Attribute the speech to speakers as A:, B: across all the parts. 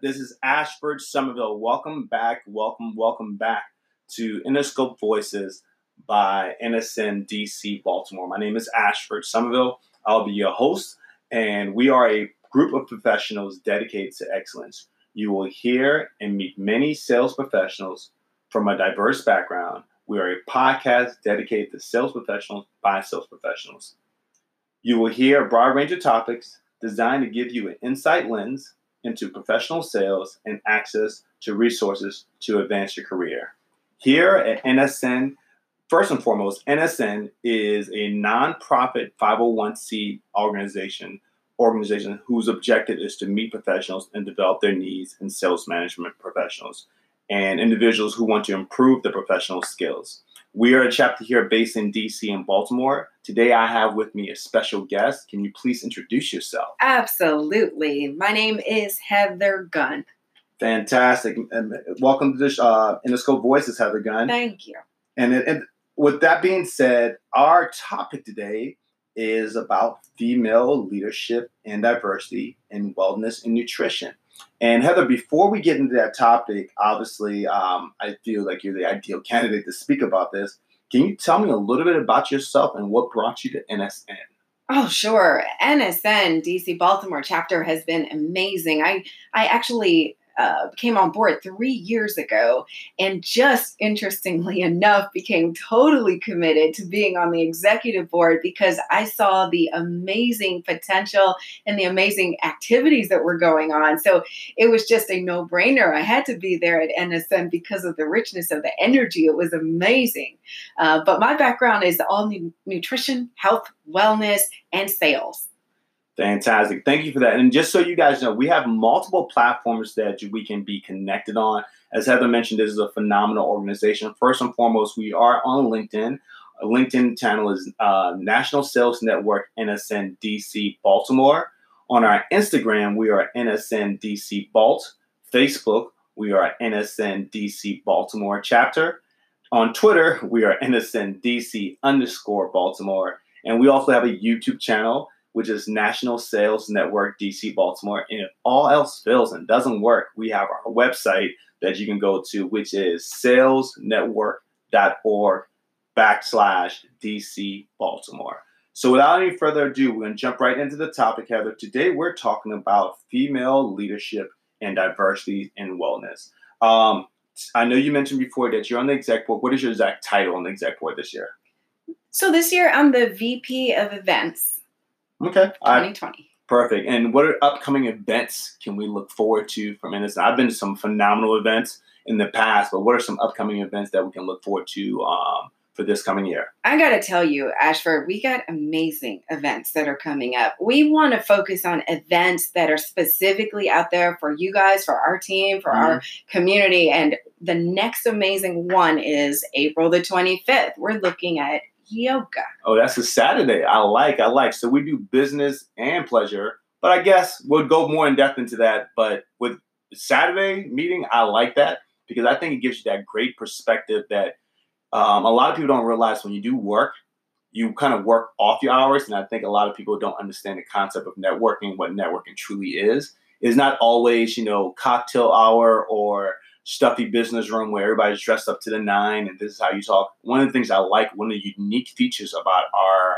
A: This is Ashford Somerville. Welcome back, welcome, welcome back to Interscope Voices by NSN DC Baltimore. My name is Ashford Somerville. I'll be your host, and we are a group of professionals dedicated to excellence. You will hear and meet many sales professionals from a diverse background. We are a podcast dedicated to sales professionals by sales professionals. You will hear a broad range of topics designed to give you an insight lens into professional sales and access to resources to advance your career. Here at NSN, first and foremost, NSN is a nonprofit 501c organization organization whose objective is to meet professionals and develop their needs in sales management professionals and individuals who want to improve their professional skills. We are a chapter here based in DC and Baltimore. Today I have with me a special guest. Can you please introduce yourself?
B: Absolutely. My name is Heather Gunn.
A: Fantastic. And welcome to this uh, Interscope Voices, Heather Gunn.
B: Thank you.
A: And, and with that being said, our topic today is about female leadership and diversity in wellness and nutrition. And Heather, before we get into that topic, obviously, um, I feel like you're the ideal candidate to speak about this. Can you tell me a little bit about yourself and what brought you to NSN?
B: Oh, sure. NSN DC Baltimore chapter has been amazing. I I actually uh, came on board three years ago and just interestingly enough became totally committed to being on the executive board because I saw the amazing potential and the amazing activities that were going on. So it was just a no brainer. I had to be there at NSN because of the richness of the energy. It was amazing. Uh, but my background is all nutrition, health, wellness, and sales.
A: Fantastic. Thank you for that. And just so you guys know, we have multiple platforms that we can be connected on. As Heather mentioned, this is a phenomenal organization. First and foremost, we are on LinkedIn. LinkedIn channel is uh, National Sales Network NSN DC Baltimore. On our Instagram, we are NSN DC Balt. Facebook, we are NSN DC Baltimore chapter. On Twitter, we are NSN DC underscore Baltimore. And we also have a YouTube channel which is National Sales Network DC Baltimore. And if all else fails and doesn't work, we have our website that you can go to, which is salesnetwork.org backslash DC Baltimore. So without any further ado, we're going to jump right into the topic, Heather. Today we're talking about female leadership and diversity in wellness. Um, I know you mentioned before that you're on the exec board. What is your exact title on the exec board this year?
B: So this year I'm the VP of events.
A: Okay.
B: 2020.
A: perfect. And what are upcoming events can we look forward to from NSN? I've been to some phenomenal events in the past, but what are some upcoming events that we can look forward to um, for this coming year?
B: I got to tell you, Ashford, we got amazing events that are coming up. We want to focus on events that are specifically out there for you guys, for our team, for mm-hmm. our community. And the next amazing one is April the 25th. We're looking at yoga.
A: Oh, that's a Saturday. I like, I like. So we do business and pleasure, but I guess we'll go more in depth into that. But with Saturday meeting, I like that because I think it gives you that great perspective that um, a lot of people don't realize when you do work, you kind of work off your hours. And I think a lot of people don't understand the concept of networking, what networking truly is. It's not always, you know, cocktail hour or stuffy business room where everybody's dressed up to the nine and this is how you talk. One of the things I like, one of the unique features about our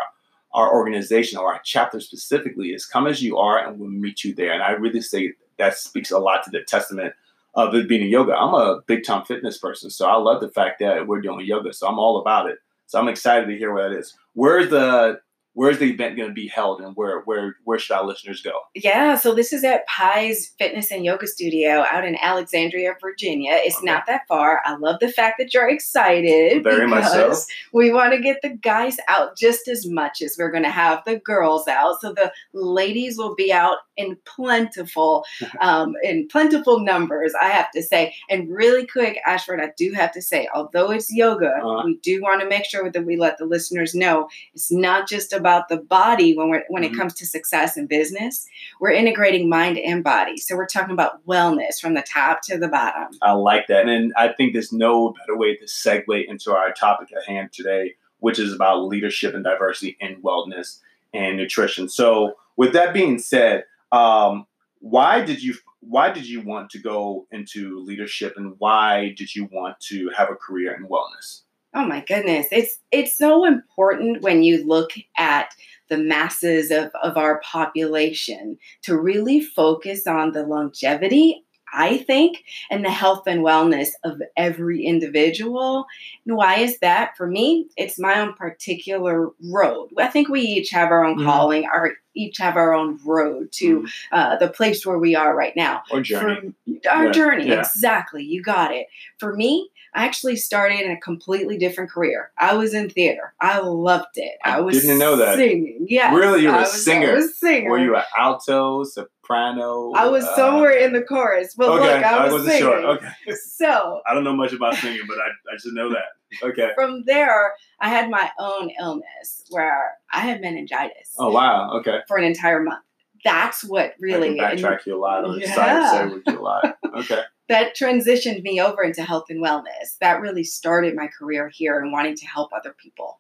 A: our organization or our chapter specifically is come as you are and we'll meet you there. And I really say that speaks a lot to the testament of it being a yoga. I'm a big time fitness person, so I love the fact that we're doing yoga. So I'm all about it. So I'm excited to hear what that is. Where's the where's the event going to be held and where where where should our listeners go?
B: Yeah so this is at pies fitness and yoga studio out in alexandria virginia. It's okay. not that far. I love the fact that you're excited
A: very much so.
B: we want to get the guys out just as much as we're going to have the girls out. So the ladies will be out in plentiful um, in plentiful numbers i have to say. And really quick ashford i do have to say although it's yoga uh-huh. we do want to make sure that we let the listeners know it's not just about the body when we're when mm-hmm. it comes to success in business. We're integrating mind and body. So we're talking about wellness from the top to the bottom.
A: I like that. And I think there's no better way to segue into our topic at hand today, which is about leadership and diversity in wellness and nutrition. So with that being said, um, why did you why did you want to go into leadership and why did you want to have a career in wellness?
B: Oh my goodness. It's it's so important when you look at the masses of, of our population to really focus on the longevity I think, and the health and wellness of every individual. And why is that? For me, it's my own particular road. I think we each have our own mm-hmm. calling, our each have our own road to mm-hmm. uh, the place where we are right now.
A: Or journey.
B: For, our yeah. journey, yeah. exactly. You got it. For me, I actually started in a completely different career. I was in theater. I loved it. I, I was
A: didn't know that.
B: Singing. Yeah,
A: Really? You were
B: a
A: singer.
B: I was a singer.
A: Were you an alto, soprano?
B: I was uh, somewhere in the chorus. But okay, look, I was I wasn't singing. sure. Okay. So
A: I don't know much about singing, but I, I should know that. Okay.
B: From there, I had my own illness where I had meningitis.
A: Oh wow! Okay.
B: For an entire month. That's what really
A: I can backtrack you a lot. Or yeah. side with you a lot. Okay
B: that transitioned me over into health and wellness. That really started my career here and wanting to help other people.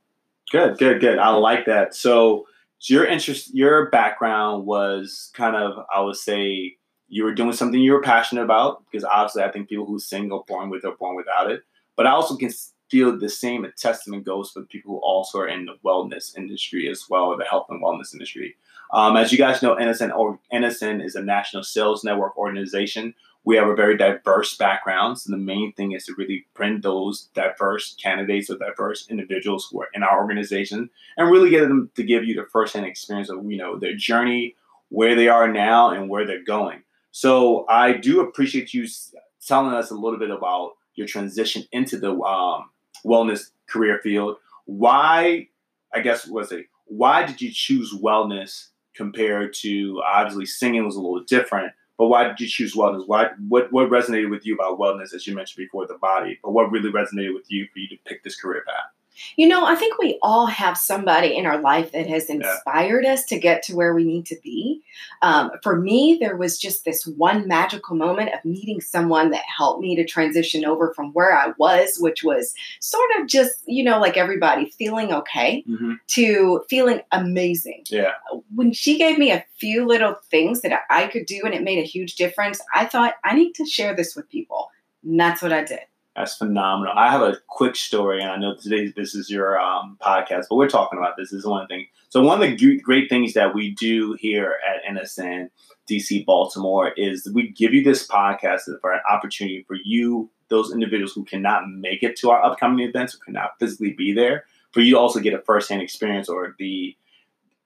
A: Good, good, good. I like that. So, so your interest, your background was kind of, I would say, you were doing something you were passionate about because obviously I think people who sing are born with or born without it. But I also can feel the same a testament goes for people who also are in the wellness industry as well, or the health and wellness industry. Um, as you guys know, NSN or NSN is a national sales network organization we have a very diverse backgrounds. And the main thing is to really bring those diverse candidates or diverse individuals who are in our organization and really get them to give you the firsthand experience of, you know, their journey, where they are now and where they're going. So I do appreciate you telling us a little bit about your transition into the um, wellness career field. Why, I guess, was it, why did you choose wellness compared to obviously singing was a little different? But why did you choose wellness? Why what what resonated with you about wellness, as you mentioned before, the body? But what really resonated with you for you to pick this career path?
B: You know, I think we all have somebody in our life that has inspired yeah. us to get to where we need to be. Um, for me, there was just this one magical moment of meeting someone that helped me to transition over from where I was, which was sort of just, you know, like everybody feeling okay, mm-hmm. to feeling amazing.
A: Yeah.
B: When she gave me a few little things that I could do and it made a huge difference, I thought, I need to share this with people. And that's what I did.
A: That's phenomenal. I have a quick story, and I know today this is your um, podcast, but we're talking about this. This is one thing. So one of the great things that we do here at NSN DC Baltimore is we give you this podcast for an opportunity for you, those individuals who cannot make it to our upcoming events or cannot physically be there, for you to also get a firsthand experience or the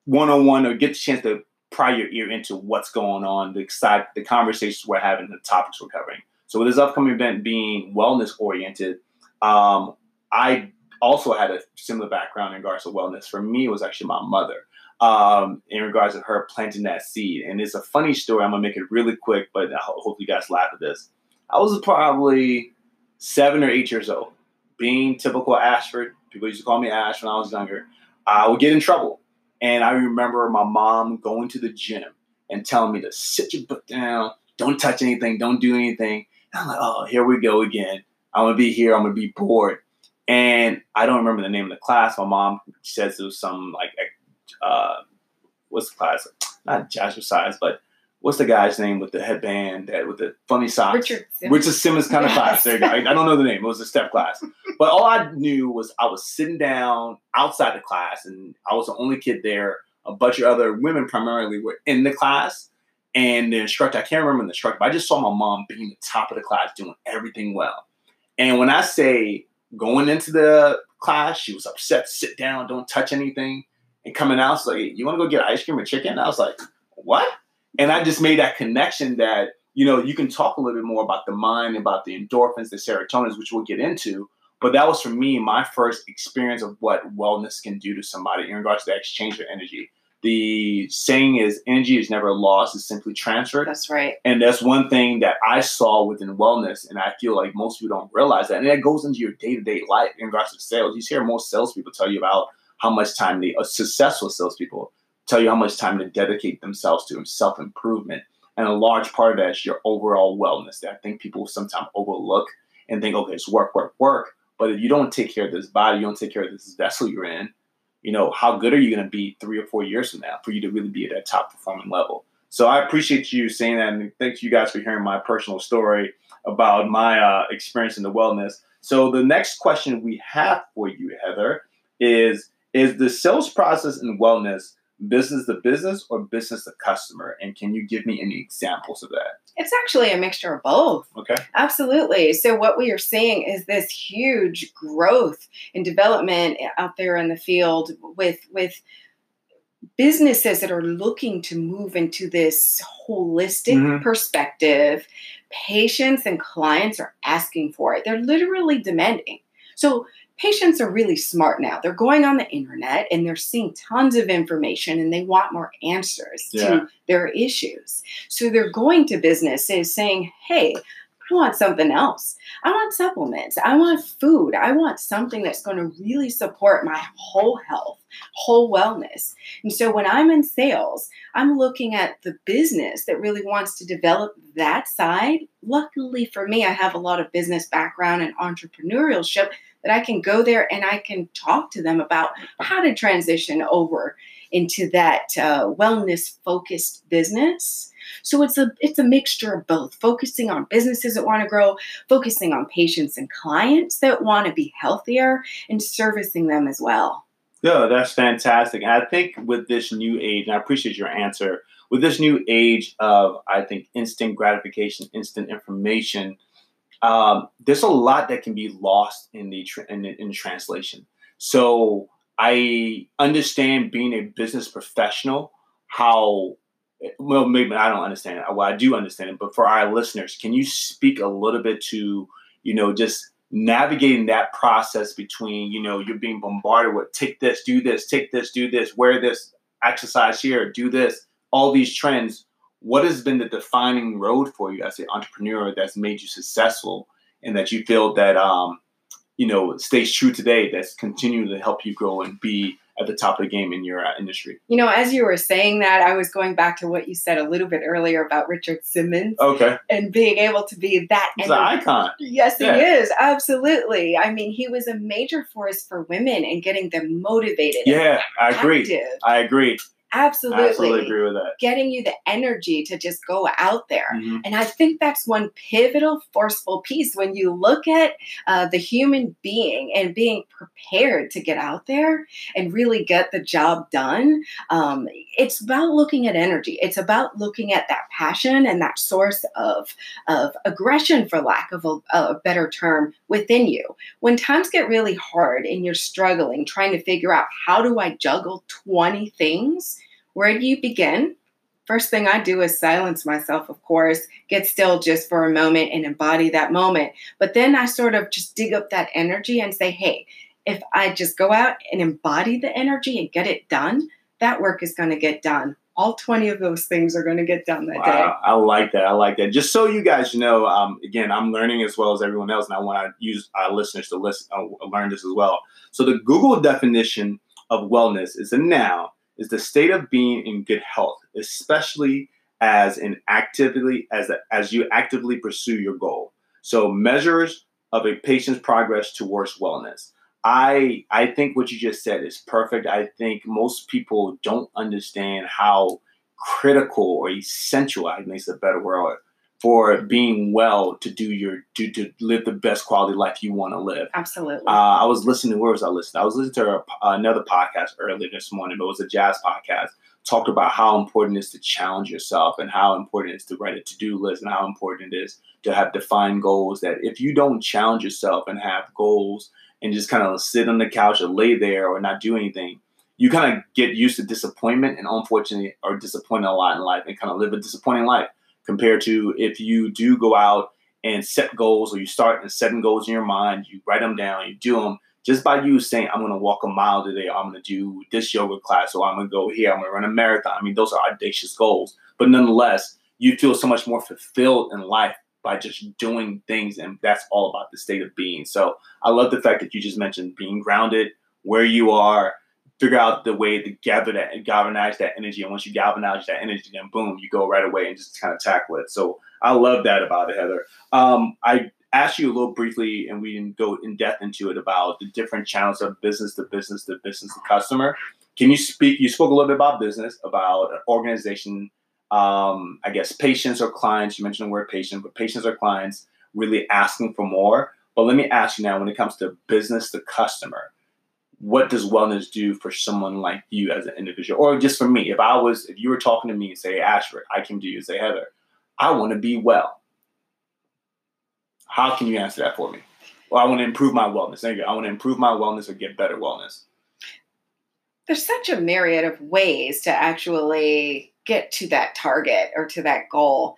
A: one-on-one or get the chance to pry your ear into what's going on, the excite, the conversations we're having, the topics we're covering. So with this upcoming event being wellness oriented, um, I also had a similar background in regards to wellness. For me, it was actually my mother um, in regards to her planting that seed. And it's a funny story. I'm gonna make it really quick, but I hope you guys laugh at this. I was probably seven or eight years old, being typical Ashford. People used to call me Ash when I was younger. I would get in trouble, and I remember my mom going to the gym and telling me to sit your butt down, don't touch anything, don't do anything. I'm like, oh, here we go again. I'm gonna be here. I'm gonna be bored. And I don't remember the name of the class. My mom says it was some like, uh, what's the class? Not jazzercise, but what's the guy's name with the headband that with the funny socks?
B: Richard Simmons.
A: Richard Simmons kind of yes. class. There you go. I, don't know the name. It was a step class. But all I knew was I was sitting down outside the class, and I was the only kid there. A bunch of other women primarily were in the class. And the instructor, I can't remember the instructor, but I just saw my mom being the top of the class, doing everything well. And when I say going into the class, she was upset, sit down, don't touch anything. And coming out, it's like, you want to go get ice cream or chicken? I was like, what? And I just made that connection that, you know, you can talk a little bit more about the mind, about the endorphins, the serotonins, which we'll get into. But that was for me my first experience of what wellness can do to somebody in regards to the exchange of energy the saying is energy is never lost, it's simply transferred.
B: That's right.
A: And that's one thing that I saw within wellness, and I feel like most people don't realize that. And that goes into your day to day life in regards to sales. You hear most salespeople tell you about how much time they, uh, successful salespeople tell you how much time to dedicate themselves to self improvement. And a large part of that is your overall wellness that I think people sometimes overlook and think, okay, it's work, work, work. But if you don't take care of this body, you don't take care of this vessel you're in, you know, how good are you going to be three or four years from now for you to really be at that top performing level? So I appreciate you saying that, and thank you guys for hearing my personal story about my uh, experience in the wellness. So the next question we have for you, Heather, is: Is the sales process in wellness business to business or business to customer? And can you give me any examples of that?
B: It's actually a mixture of both.
A: Okay.
B: Absolutely. So, what we are seeing is this huge growth and development out there in the field with, with businesses that are looking to move into this holistic
A: Mhm.
B: perspective. Patients and clients are asking for it, they're literally demanding. So, patients are really smart now. They're going on the internet and they're seeing tons of information and they want more answers
A: Yeah.
B: to their issues. So they're going to businesses saying, hey, I want something else. I want supplements. I want food. I want something that's going to really support my whole health, whole wellness. And so when I'm in sales, I'm looking at the business that really wants to develop that side. Luckily for me, I have a lot of business background and entrepreneurship that I can go there and I can talk to them about how to transition over into that uh, wellness focused business. So it's a it's a mixture of both, focusing on businesses that want to grow, focusing on patients and clients that want to be healthier, and servicing them as well.
A: Yeah, that's fantastic. And I think with this new age, and I appreciate your answer, with this new age of, I think, instant gratification, instant information, um, there's a lot that can be lost in the, tr- in the in translation. So I understand being a business professional, how well maybe I don't understand it. Well, I do understand it, but for our listeners, can you speak a little bit to you know just navigating that process between you know you're being bombarded with take this, do this, take this, do this, wear this, exercise here, do this, all these trends. What has been the defining road for you as an entrepreneur that's made you successful, and that you feel that um, you know stays true today, that's continuing to help you grow and be at the top of the game in your uh, industry?
B: You know, as you were saying that, I was going back to what you said a little bit earlier about Richard Simmons
A: Okay,
B: and being able to be that.
A: he's an icon.
B: Yes,
A: Yeah.
B: he is. Absolutely. I mean, he was a major force for women and getting them motivated. and
A: Yeah, I agree. I agree.
B: Absolutely.
A: I absolutely agree with that.
B: Getting you the energy to just go out there.
A: Mhm.
B: And I think that's one pivotal, forceful piece when you look at uh, the human being and being prepared to get out there and really get the job done. Um, it's about looking at energy. It's about looking at that passion and that source of, of aggression, for lack of a, a better term, within you. When times get really hard and you're struggling, trying to figure out how do I juggle 20 things, where do you begin? First thing I do is silence myself, of course, get still just for a moment and embody that moment. But then I sort of just dig up that energy and say, hey, if I just go out and embody the energy and get it done, that work is going to get done. All 20 of those things are going to get done that day.
A: I like that. I like that. Just so you guys know, um, again, I'm learning as well as everyone else, and I want to use our listeners to listen, uh, learn this as well. So the Google definition of wellness is a noun is the state of being in good health, especially as an actively as as you actively pursue your goal. So measures of a patient's progress towards wellness. I I think what you just said is perfect. I think most people don't understand how critical or essential, I think a better word, for being well to do your to, to live the best quality life you want to live.
B: Absolutely.
A: Uh, I was listening. To where was I listening? I was listening to a, another podcast earlier this morning. It was a jazz podcast. Talked about how important it is to challenge yourself and how important it is to write a to-do list and how important it is to have defined goals. That if you don't challenge yourself and have goals and just kind of sit on the couch or lay there or not do anything, you kind of get used to disappointment and unfortunately are disappointed a lot in life and kind of live a disappointing life compared to if you do go out and set goals or you start and setting goals in your mind, you write them down, you do them. Just by you saying, I'm going to walk a mile today, I'm going to do this yoga class, or I'm going to go here, I'm going to run a marathon. I mean, those are audacious goals. But nonetheless, you feel so much more fulfilled in life by just doing things. And that's all about the state of being. So I love the fact that you just mentioned being grounded, where you are, figure out the way to gather that and galvanize that energy. And once you galvanize that energy, then boom, you go right away and just kind of tackle it. So I love that about it, Heather. Um, I asked you a little briefly, and we didn't go in depth into it about the different channels of business to business to business to customer. Can you speak? You spoke a little bit about business, about an organization. Um, I guess patients or clients. You mentioned the word patient, but patients or clients really asking for more. But let me ask you now, when it comes to business to customer, what does wellness do for someone like you as an individual, or just for me? If I was, if you were talking to me and say, Ashford, I came to you and say, Heather, I want to be well. How can you answer that for me? Well, I want to improve my wellness. There you go. I want to improve my wellness or get better wellness.
B: There's such a myriad of ways to actually get to that target or to that goal.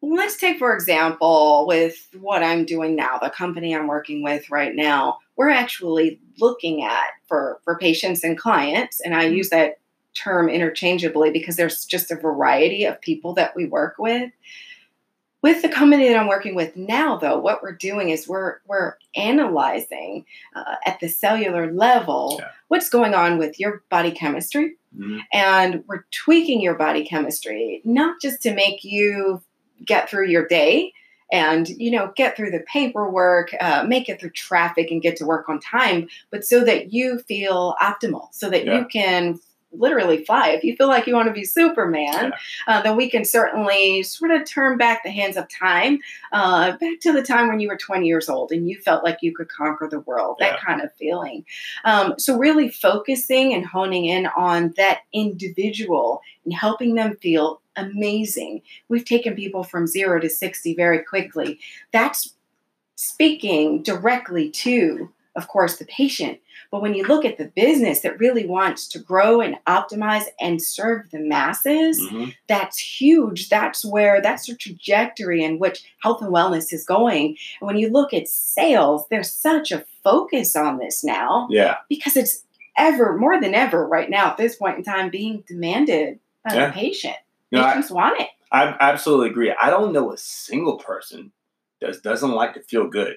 B: Let's take, for example, with what I'm doing now, the company I'm working with right now, we're actually looking at for, for patients and clients, and I mm-hmm. use that term interchangeably because there's just a variety of people that we work with. With the company that I'm working with now, though, what we're doing is we're we're analyzing uh, at the cellular level yeah. what's going on with your body chemistry, mm-hmm. and we're tweaking your body chemistry not just to make you get through your day and you know get through the paperwork uh, make it through traffic and get to work on time but so that you feel optimal so that yeah. you can literally fly. If you feel like you want to be Superman, yeah. uh, then we can certainly sort of turn back the hands of time, uh, back to the time when you were 20 years old and you felt like you could conquer the world, that yeah. kind of feeling. Um, so, really focusing and honing in on that individual and helping them feel amazing. We've taken people from zero to 60 very quickly. That's speaking directly to, of course, the patient but when you look at the business that really wants to grow and optimize and serve the masses, mm-hmm. that's huge. That's where that's the trajectory in which health and wellness is going. And when you look at sales, there's such a focus on this now.
A: Yeah.
B: Because it's ever more than ever right now at this point in time being demanded by yeah. the patient. You know, Patients I, want it.
A: I absolutely agree. I don't know a single person that doesn't like to feel good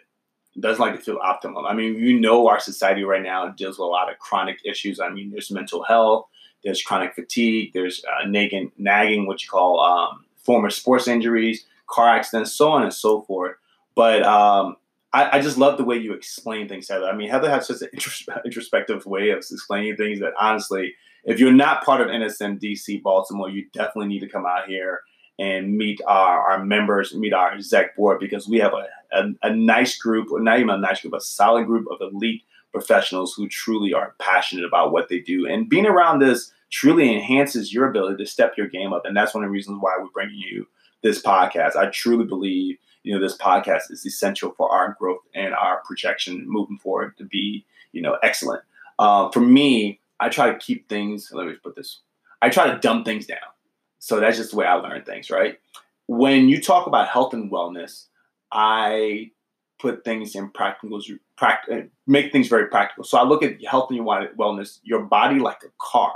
A: doesn't like to feel optimal. I mean, you know, our society right now deals with a lot of chronic issues. I mean, there's mental health, there's chronic fatigue, there's uh, nagging, nagging, what you call um, former sports injuries, car accidents, so on and so forth. But um, I, I, just love the way you explain things, Heather. I mean, Heather has such an introspective way of explaining things that honestly, if you're not part of NSNDC Baltimore, you definitely need to come out here and meet our, our members, meet our exec board because we have a, a, a nice group, not even a nice group, a solid group of elite professionals who truly are passionate about what they do. And being around this truly enhances your ability to step your game up. And that's one of the reasons why we're bringing you this podcast. I truly believe, you know, this podcast is essential for our growth and our projection moving forward to be, you know, excellent. Uh, for me, I try to keep things, let me put this, I try to dumb things down. So that's just the way I learn things, right? When you talk about health and wellness, I put things in practical, uh, make things very practical. So I look at health and wellness, your body like a car.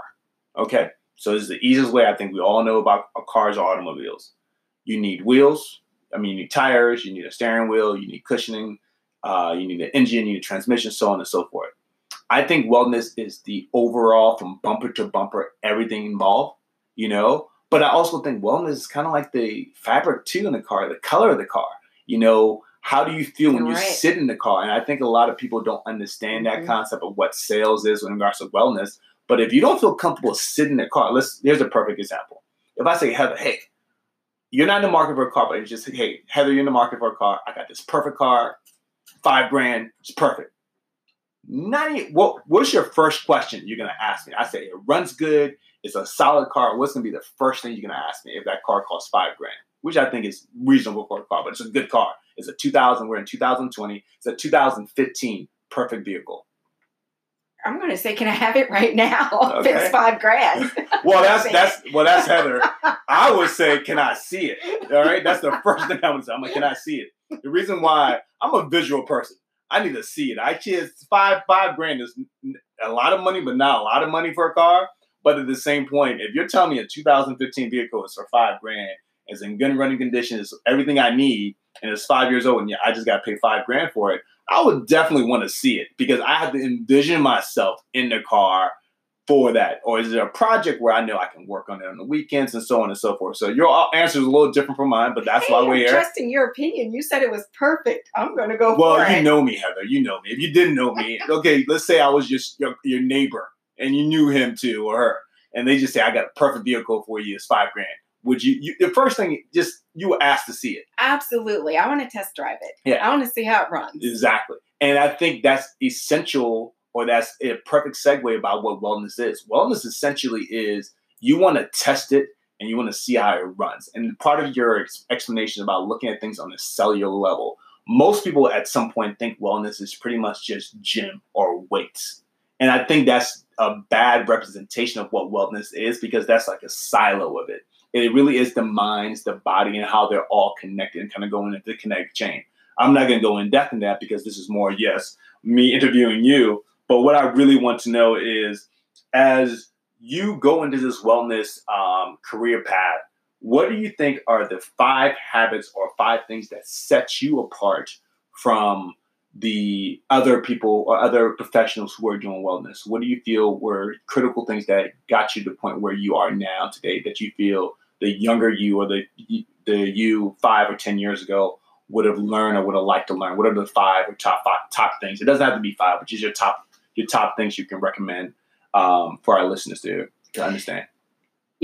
A: Okay, so this is the easiest way I think we all know about cars or automobiles. You need wheels. I mean, you need tires. You need a steering wheel. You need cushioning. Uh, you need an engine. You need a transmission, so on and so forth. I think wellness is the overall, from bumper to bumper, everything involved. You know, but I also think wellness is kind of like the fabric too in the car, the color of the car. You know, how do you feel when you sit in the car? And I think a lot of people don't understand that mm-hmm. concept of what sales is in regards to wellness. But if you don't feel comfortable sitting in the car, let's here's a perfect example. If I say, Heather, hey, you're not in the market for a car, but it's just, hey, Heather, you're in the market for a car. I got this perfect car, five grand, it's perfect. 90, what, what's your first question you're gonna ask me? I say it runs good, it's a solid car. What's gonna be the first thing you're gonna ask me if that car costs five grand? Which I think is reasonable for a car, but it's a good car. It's a 2000. We're in 2020. It's a 2015 perfect vehicle.
B: I'm going to say, can I have it right now? Okay. If it's five grand.
A: well, that's that's well, that's Heather. I would say, can I see it? All right, that's the first thing I would say. I'm like, can I see it? The reason why I'm a visual person. I need to see it. I kids five five grand is a lot of money, but not a lot of money for a car. But at the same point, if you're telling me a 2015 vehicle is for five grand, is in good running conditions, everything I need, and it's five years old, and yeah, I just got to pay five grand for it, I would definitely want to see it because I have to envision myself in the car for that? Or is it a project where I know I can work on it on the weekends and so on and so forth? So your answer is a little different from mine, but that's
B: hey,
A: why we're here.
B: Trusting your opinion. You said it was perfect. I'm going to go
A: well,
B: for it.
A: you know me, Heather. You know me. If you didn't know me, okay, let's say I was just your, your neighbor and you knew him too or her, and they just say, I got a perfect vehicle for you. It's five grand. Would you, you the first thing, just you were asked to see it.
B: Absolutely. I want to test drive it.
A: Yeah.
B: I want to see how it runs.
A: Exactly. And I think that's essential or that's a perfect segue about what wellness is. Wellness essentially is you want to test it and you want to see how it runs. And part of your ex- explanation about looking at things on a cellular level, most people at some point think wellness is pretty much just gym or weights. And I think that's a bad representation of what wellness is because that's like a silo of it. It really is the minds, the body, and how they're all connected and kind of going into the connect chain. I'm not going to go in depth in that because this is more, yes, me interviewing you. But what I really want to know is as you go into this wellness um, career path, what do you think are the five habits or five things that set you apart from the other people or other professionals who are doing wellness? What do you feel were critical things that got you to the point where you are now today that you feel the younger you or the the you five or ten years ago would have learned or would have liked to learn? What are the five or top five top things? It doesn't have to be five, but just your top your top things you can recommend um, for our listeners to, to understand.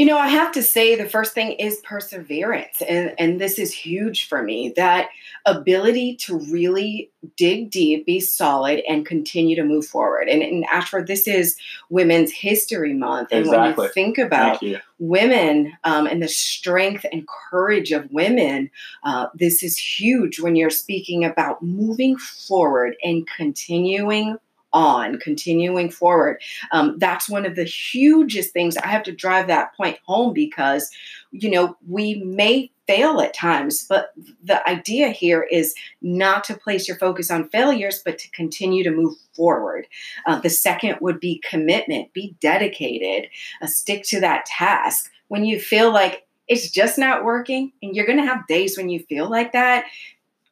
B: You know, I have to say the first thing is perseverance. And, and this is huge for me that ability to really dig deep, be solid, and continue to move forward. And, and Ashford, this is Women's History Month. And
A: Exactly.
B: when you think about
A: you.
B: women um, and the strength and courage of women, uh, this is huge when you're speaking about moving forward and continuing on, continuing forward. Um, that's one of the hugest things. I have to drive that point home because, you know, we may fail at times, but the idea here is not to place your focus on failures, but to continue to move forward. Uh, the second would be commitment, be dedicated, uh, stick to that task. When you feel like it's just not working, and you're going to have days when you feel like that,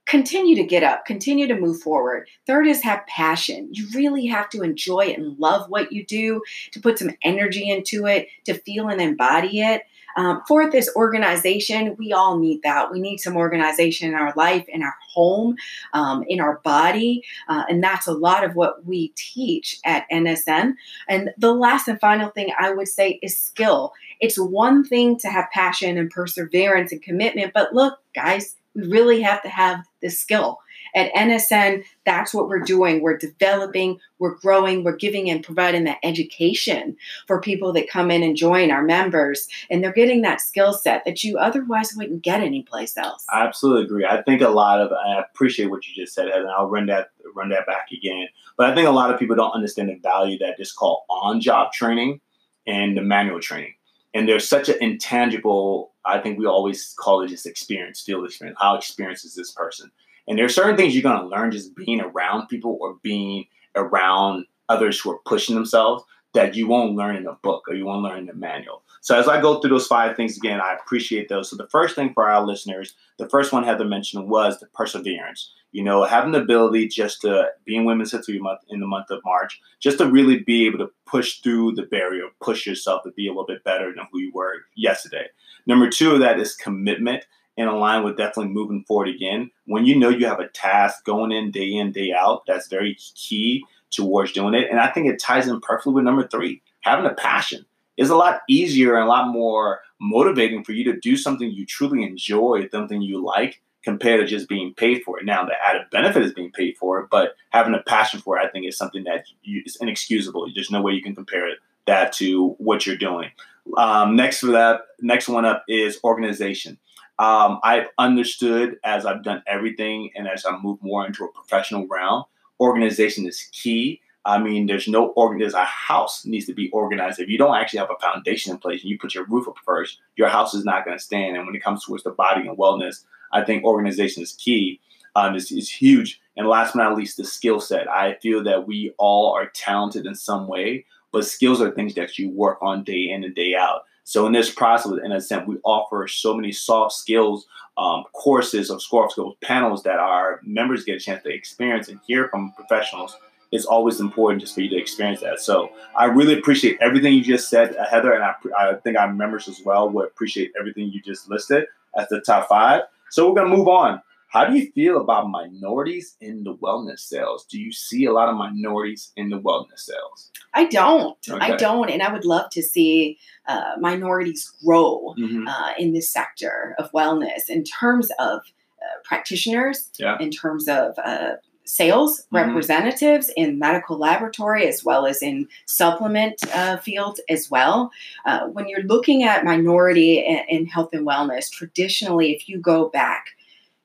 B: continue to get up, continue to move forward. Third is have passion. You really have to enjoy it and love what you do, to put some energy into it, to feel and embody it. Um, fourth is organization. We all need that. We need some organization in our life, in our home, um, in our body. Uh, and that's a lot of what we teach at NSN. And the last and final thing I would say is skill. It's one thing to have passion and perseverance and commitment, but look, guys, we really have to have the skill. At NSN, that's what we're doing. We're developing, we're growing, we're giving and providing that education for people that come in and join our members. And they're getting that skill set that you otherwise wouldn't get anyplace else.
A: I absolutely agree. I think a lot of I appreciate what you just said, and I'll run that run that back again. But I think a lot of people don't understand the value that is called on-job training and the manual training. And there's such an intangible. I think we always call it just experience, field experience. How experienced is this person? And there are certain things you're going to learn just being around people or being around others who are pushing themselves that you won't learn in a book or you won't learn in a manual. So as I go through those five things again, I appreciate those. So the first thing for our listeners, the first one Heather mentioned was the perseverance. You know, having the ability just to be in Women's History Month in the month of March, just to really be able to push through the barrier, push yourself to be a little bit better than who you were yesterday. Number two of that is commitment and align with definitely moving forward again. When you know you have a task going in day in, day out, that's very key towards doing it. And I think it ties in perfectly with number three, having a passion is a lot easier and a lot more motivating for you to do something you truly enjoy, something you like, compared to just being paid for it. Now, the added benefit is being paid for it, but having a passion for it, I think, is something that you, is inexcusable. There's no way you can compare it, that to what you're doing. Um, next for that, next one up is organization. Um, I've understood as I've done everything and as I move more into a professional realm, organization is key. I mean, there's no organ. There's a house needs to be organized. If you don't actually have a foundation in place and you put your roof up first, your house is not going to stand. And when it comes towards the body and wellness, I think organization is key. Um, is, is huge. And last but not least, the skill set. I feel that we all are talented in some way, but skills are things that you work on day in and day out. So in this process, in a sense, we offer so many soft skills um, courses or soft skills panels that our members get a chance to experience and hear from professionals it's always important just for you to experience that. So I really appreciate everything you just said, Heather, and I, I think our members as well would appreciate everything you just listed as the top five. So we're gonna move on. How do you feel about minorities in the wellness sales? Do you see a lot of minorities in the wellness sales?
B: I don't.
A: Okay.
B: I don't, and I would love to see uh, minorities grow
A: Mm-hmm.
B: uh, in this sector of wellness in terms of uh, practitioners,
A: Yeah.
B: in terms of uh, sales
A: Mhm.
B: representatives in medical laboratory as well as in supplement uh, field as well. Uh, when you're looking at minority in, in health and wellness, traditionally, if you go back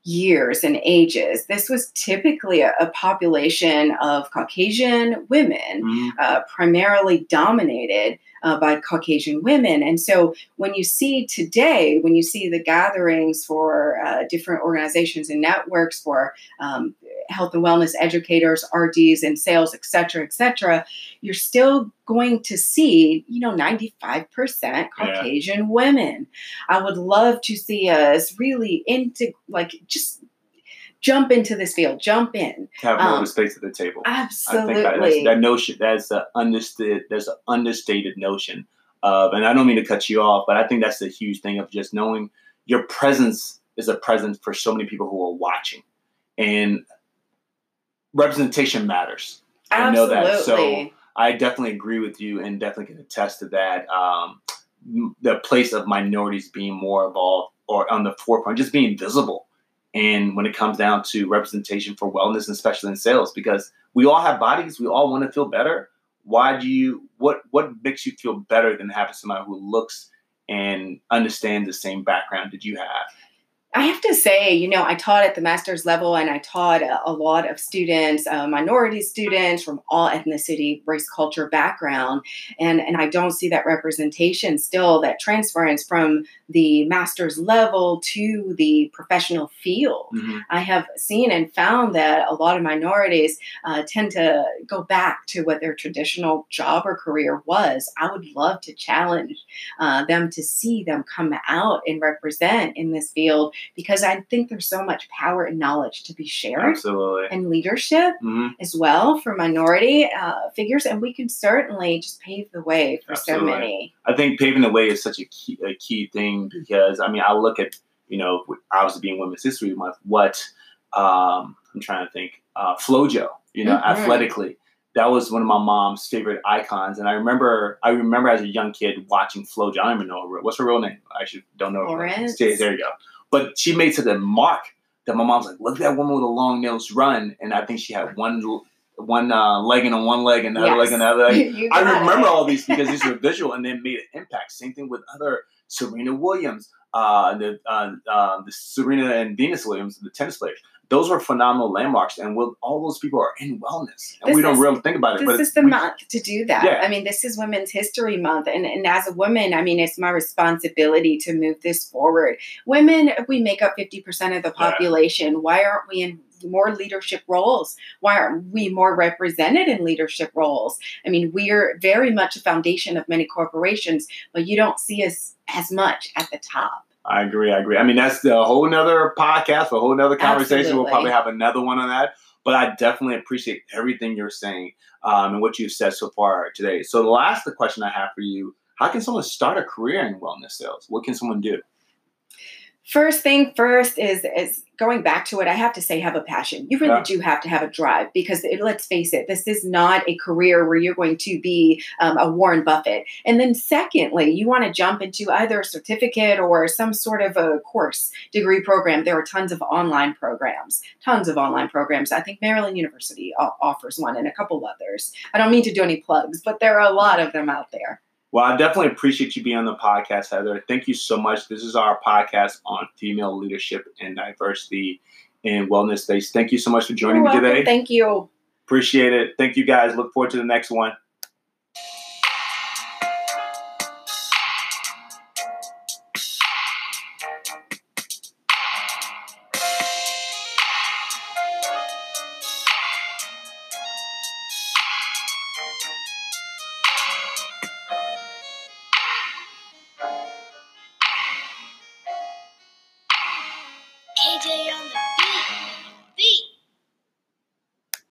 B: years and ages, this was typically a, a population of Caucasian women
A: Mhm.
B: uh, primarily dominated uh, by Caucasian women. And so when you see today, when you see the gatherings for uh, different organizations and networks for um, health and wellness educators, RDs, and sales, et cetera, et cetera, you're still going to see, you know, 95% Caucasian women. I would love to see us really into, like, just jump into this field, jump in.
A: Have more of
B: Um,
A: a space at the table. I
B: Absolutely.
A: think that, that notion that's an understood there's an understated notion of and I don't mean to cut you off, but I think that's the huge thing of just knowing your presence is a presence for so many people who are watching. And representation matters. I know that. So I definitely agree with you and definitely can attest to that. Um, the place of minorities being more involved or on the forefront, just being visible. And when it comes down to representation for wellness, and especially in sales, because we all have bodies, we all want to feel better. Why do you? What what makes you feel better than having somebody who looks and understands the same background that you have?
B: I have to say, you know, I taught at the master's level and I taught a, a lot of students, uh, minority students from all ethnicity, race, culture, background. And, and I don't see that representation still, that transference from the master's level to the professional field.
A: Mhm.
B: I have seen and found that a lot of minorities uh, tend to go back to what their traditional job or career was. I would love to challenge uh, them to see them come out and represent in this field because I think there's so much power and knowledge to be shared
A: Absolutely.
B: and leadership
A: hmm
B: as well for minority uh, figures. And we can certainly just pave the way for
A: Absolutely.
B: so many.
A: I think paving the way is such a key, a key thing because I mean I look at you know obviously being Women's History Month, what um, I'm trying to think, uh, FloJo, you know,
B: Mhm.
A: athletically, that was one of my mom's favorite icons, and I remember I remember as a young kid watching FloJo. I don't even know her, what's her real name. I actually don't know. her real name. There you go. But she made such a mark that my mom's like, look at that woman with the long nails run, and I think she had one one uh, leg and on one leg and another leg and another leg. I remember
B: it.
A: all these because these were visual and then made an impact. Same thing with other Serena Williams, uh, the uh, uh, the Serena and Venus Williams, the tennis players. Those were phenomenal landmarks, and we'll, all those people are in wellness, and
B: This
A: we don't
B: is-
A: really think about it.
B: This
A: but
B: is the
A: we-
B: month to do that.
A: Yeah.
B: I mean, this is Women's History Month. And, and as a woman, I mean, it's my responsibility to move this forward. Women, we make up 50% of the
A: Yeah.
B: population. Why aren't we in more leadership roles? Why aren't we more represented in leadership roles? I mean, we're very much a foundation of many corporations, but you don't see us as much at the top.
A: I agree. I agree. I mean, that's the whole nother podcast, a whole nother conversation. We'll probably have another one on that. But I definitely appreciate everything you're saying um, and what you've said so far today. So the last the question I have for you: How can someone start a career in wellness sales? What can someone do?
B: First thing first is is going back to it. I have to say, have a passion. You really
A: Yeah.
B: do have to have a drive because it, let's face it, this is not a career where you're going to be um, a Warren Buffett. And then, secondly, you want to jump into either a certificate or some sort of a course degree program. There are tons of online programs, tons of online programs. I think Maryland University offers one, and a couple others. I don't mean to do any plugs, but there are a lot of them out there.
A: Well, I definitely appreciate you being on the podcast, Heather. Thank you so much. This is our podcast on female leadership and diversity in wellness space. Thank you so much for joining
B: You're
A: me
B: welcome.
A: today.
B: Thank you.
A: Appreciate it. Thank you guys. Look forward to the next one.